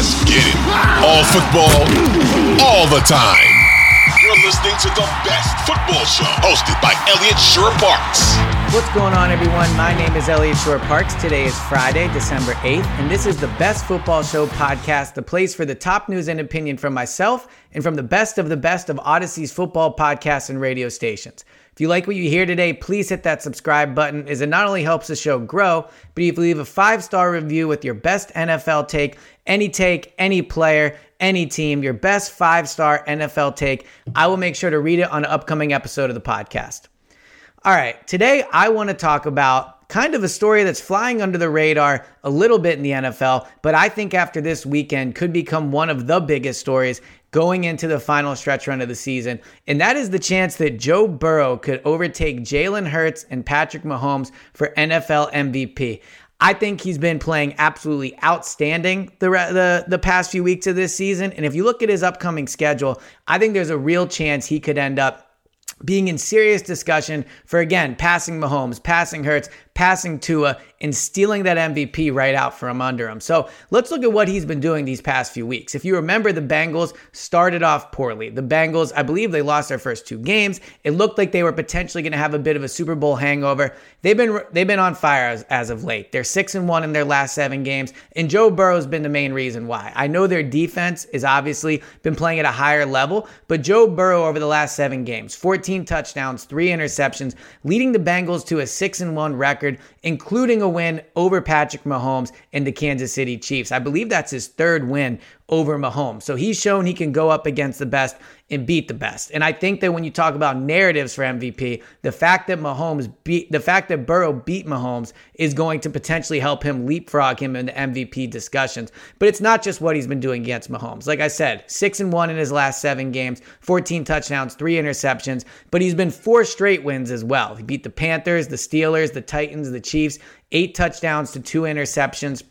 Let's get it. All football, all the time. You're listening to the best football show hosted by Elliot Shorr-Parks. What's going on, everyone? My name is Elliot Shorr-Parks. Today is Friday, December 8th, and this is the Best Football Show podcast, the place for the top news and opinion from myself and from the best of the best of Audacy's football podcasts and radio stations. If you like what you hear today, please hit that subscribe button as it not only helps the show grow, but if you leave a five star review with your best NFL take, any take, any player, any team, your best five star NFL take, I will make sure to read it on an upcoming episode of the podcast. All right, today I want to talk about kind of a story that's flying under the radar a little bit in the NFL, but I think after this weekend could become one of the biggest stories going into the final stretch run of the season. And that is the chance that Joe Burrow could overtake Jalen Hurts and Patrick Mahomes for NFL MVP. I think he's been playing absolutely outstanding the, the the past few weeks of this season. And if you look at his upcoming schedule, I think there's a real chance he could end up being in serious discussion for again passing Mahomes, passing Hurts, passing Tua, and stealing that MVP right out from under him. So let's look at what he's been doing these past few weeks. If you remember, the Bengals started off poorly. The Bengals, I believe they lost their first two games. It looked like they were potentially going to have a bit of a Super Bowl hangover. They've been they've been on fire as, as of late. They're six and one in their last seven games, and Joe Burrow's been the main reason why. I know their defense is obviously been playing at a higher level, but Joe Burrow over the last seven games, 14 touchdowns, three interceptions, leading the Bengals to a six and one record, including a win over Patrick Mahomes and the Kansas City Chiefs. I believe that's his third win over Mahomes. So he's shown he can go up against the best and beat the best. And I think that when you talk about narratives for MVP, the fact that Mahomes beat the fact that Burrow beat Mahomes is going to potentially help him leapfrog him in the MVP discussions. But it's not just what he's been doing against Mahomes. Like I said, 6 and 1 in his last 7 games, 14 touchdowns, 3 interceptions, but he's been four straight wins as well. He beat the Panthers, the Steelers, the Titans, the Chiefs, 8 touchdowns to 2 interceptions.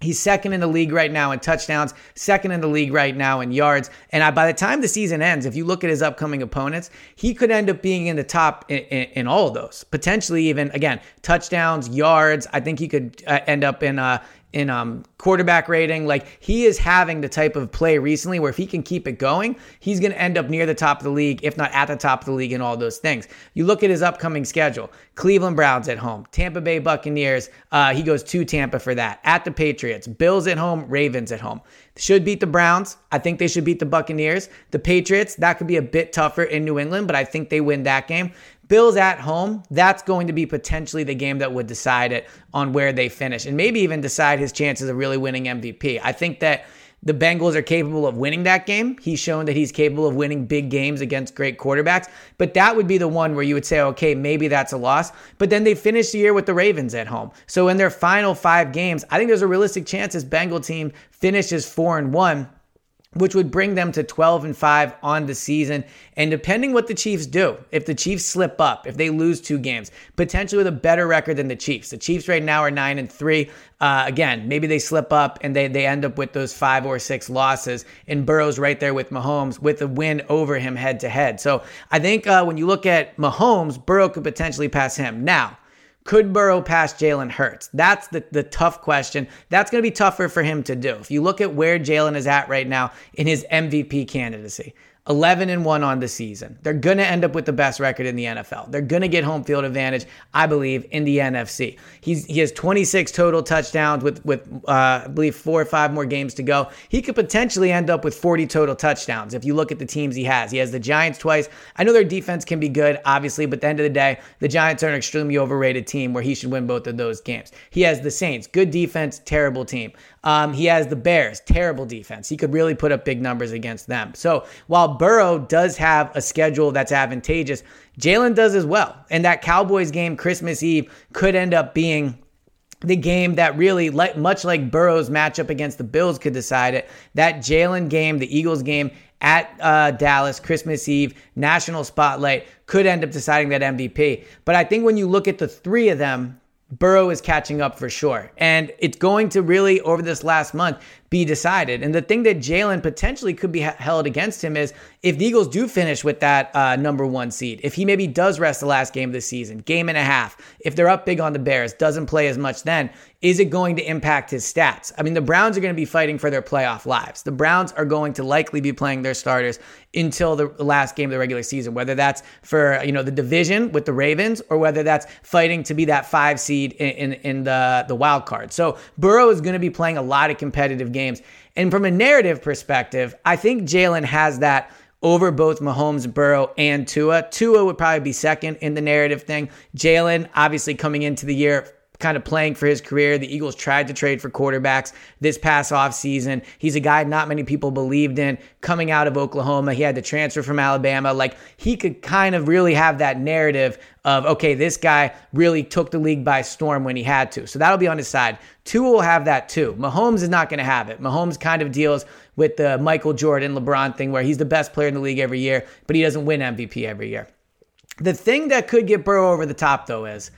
He's second in the league right now in touchdowns, second in the league right now in yards. And I, by the time the season ends, if you look at his upcoming opponents, he could end up being in the top in, in, in all of those. Potentially even, again, touchdowns, yards. I think he could uh, end up in uh, in um, quarterback rating. Like he is having the type of play recently where if he can keep it going, he's going to end up near the top of the league, if not at the top of the league in all those things. You look at his upcoming schedule Cleveland Browns at home, Tampa Bay Buccaneers. Uh, he goes to Tampa for that. At the Patriots, Bills at home, Ravens at home. Should beat the Browns. I think they should beat the Buccaneers. The Patriots, that could be a bit tougher in New England, but I think they win that game. Bills at home, that's going to be potentially the game that would decide it on where they finish and maybe even decide his chances of really winning MVP. I think that the Bengals are capable of winning that game. He's shown that he's capable of winning big games against great quarterbacks, but that would be the one where you would say, okay, maybe that's a loss. But then they finish the year with the Ravens at home. So in their final five games, I think there's a realistic chance this Bengal team finishes four and one which would bring them to 12 and 5 on the season. And depending what the Chiefs do, if the Chiefs slip up, if they lose two games, potentially with a better record than the Chiefs. The Chiefs right now are 9 and 3. Uh, again, maybe they slip up and they, they end up with those five or six losses. And Burrow's right there with Mahomes with a win over him head to head. So I think uh, when you look at Mahomes, Burrow could potentially pass him. Now, could Burrow pass Jalen Hurts? That's the, the tough question. That's going to be tougher for him to do. If you look at where Jalen is at right now in his MVP candidacy, 11 and 1 on the season. They're going to end up with the best record in the NFL. They're going to get home field advantage, I believe, in the NFC. He's he has 26 total touchdowns with with uh, I believe 4 or 5 more games to go. He could potentially end up with 40 total touchdowns if you look at the teams he has. He has the Giants twice. I know their defense can be good, obviously, but at the end of the day, the Giants are an extremely overrated team where he should win both of those games. He has the Saints, good defense, terrible team. Um, he has the Bears, terrible defense. He could really put up big numbers against them. So while Burrow does have a schedule that's advantageous, Jalen does as well. And that Cowboys game, Christmas Eve, could end up being the game that really, like, much like Burrow's matchup against the Bills, could decide it. That Jalen game, the Eagles game at uh, Dallas, Christmas Eve, national spotlight, could end up deciding that MVP. But I think when you look at the three of them, Burrow is catching up for sure. And it's going to really, over this last month, be decided. And the thing that Jalen potentially could be held against him is if the Eagles do finish with that uh, number one seed, if he maybe does rest the last game of the season, game and a half, if they're up big on the Bears, doesn't play as much then, is it going to impact his stats? I mean, the Browns are going to be fighting for their playoff lives. The Browns are going to likely be playing their starters until the last game of the regular season, whether that's for, you know, the division with the Ravens or whether that's fighting to be that five seed in, in, in the, the wild card. So Burrow is going to be playing a lot of competitive games. And from a narrative perspective, I think Jalen has that over both Mahomes, Burrow, and Tua. Tua would probably be second in the narrative thing. Jalen, obviously coming into the year, kind of playing for his career. The Eagles tried to trade for quarterbacks this past offseason. He's a guy not many people believed in coming out of Oklahoma. He had to transfer from Alabama. Like he could kind of really have that narrative of, okay, this guy really took the league by storm when he had to. So that'll be on his side. Tua will have that too. Mahomes is not going to have it. Mahomes kind of deals with the Michael Jordan, LeBron thing where he's the best player in the league every year, but he doesn't win MVP every year. The thing that could get Burrow over the top though is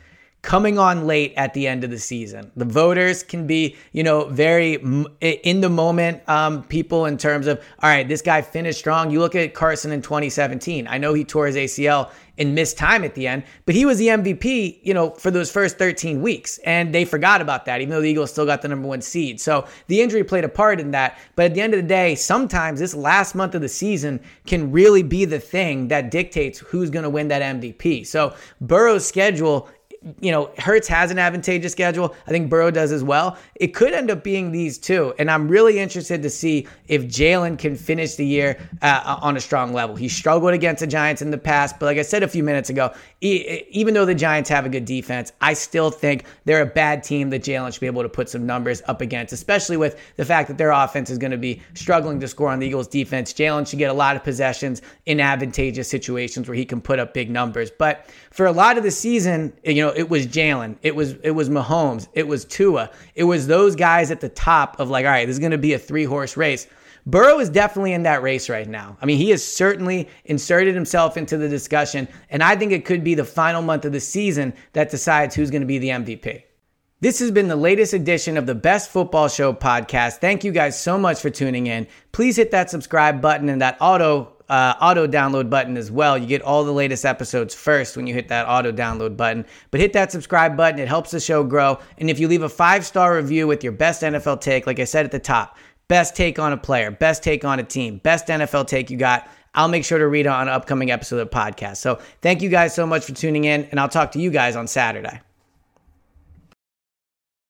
coming on late at the end of the season. The voters can be, you know, very in the moment um, people in terms of, all right, this guy finished strong. You look at Carson in 2017. I know he tore his ACL and missed time at the end, but he was the MVP, you know, for those first 13 weeks. And they forgot about that, even though the Eagles still got the number one seed. So the injury played a part in that. But at the end of the day, sometimes this last month of the season can really be the thing that dictates who's going to win that MVP. So Burrow's schedule you know, Hurts has an advantageous schedule. I think Burrow does as well. It could end up being these two. And I'm really interested to see if Jalen can finish the year uh, on a strong level. He struggled against the Giants in the past, but like I said a few minutes ago, even though the Giants have a good defense, I still think they're a bad team that Jalen should be able to put some numbers up against, especially with the fact that their offense is going to be struggling to score on the Eagles' defense. Jalen should get a lot of possessions in advantageous situations where he can put up big numbers. But for a lot of the season, you know, know, it was Jalen, it was it was Mahomes, it was Tua, it was those guys at the top of like, all right, this is going to be a three horse race. Burrow is definitely in that race right now. I mean, he has certainly inserted himself into the discussion, and I think it could be the final month of the season that decides who's going to be the MVP. This has been the latest edition of the Best Football Show podcast. Thank you guys so much for tuning in. Please hit that subscribe button and that auto uh, auto download button as well. You get all the latest episodes first when you hit that auto download button. But hit that subscribe button, it helps the show grow. And if you leave a five star review with your best NFL take, like I said at the top, best take on a player, best take on a team, best NFL take you got. I'll make sure to read on an upcoming episode of the podcast. So thank you guys so much for tuning in, and I'll talk to you guys on Saturday.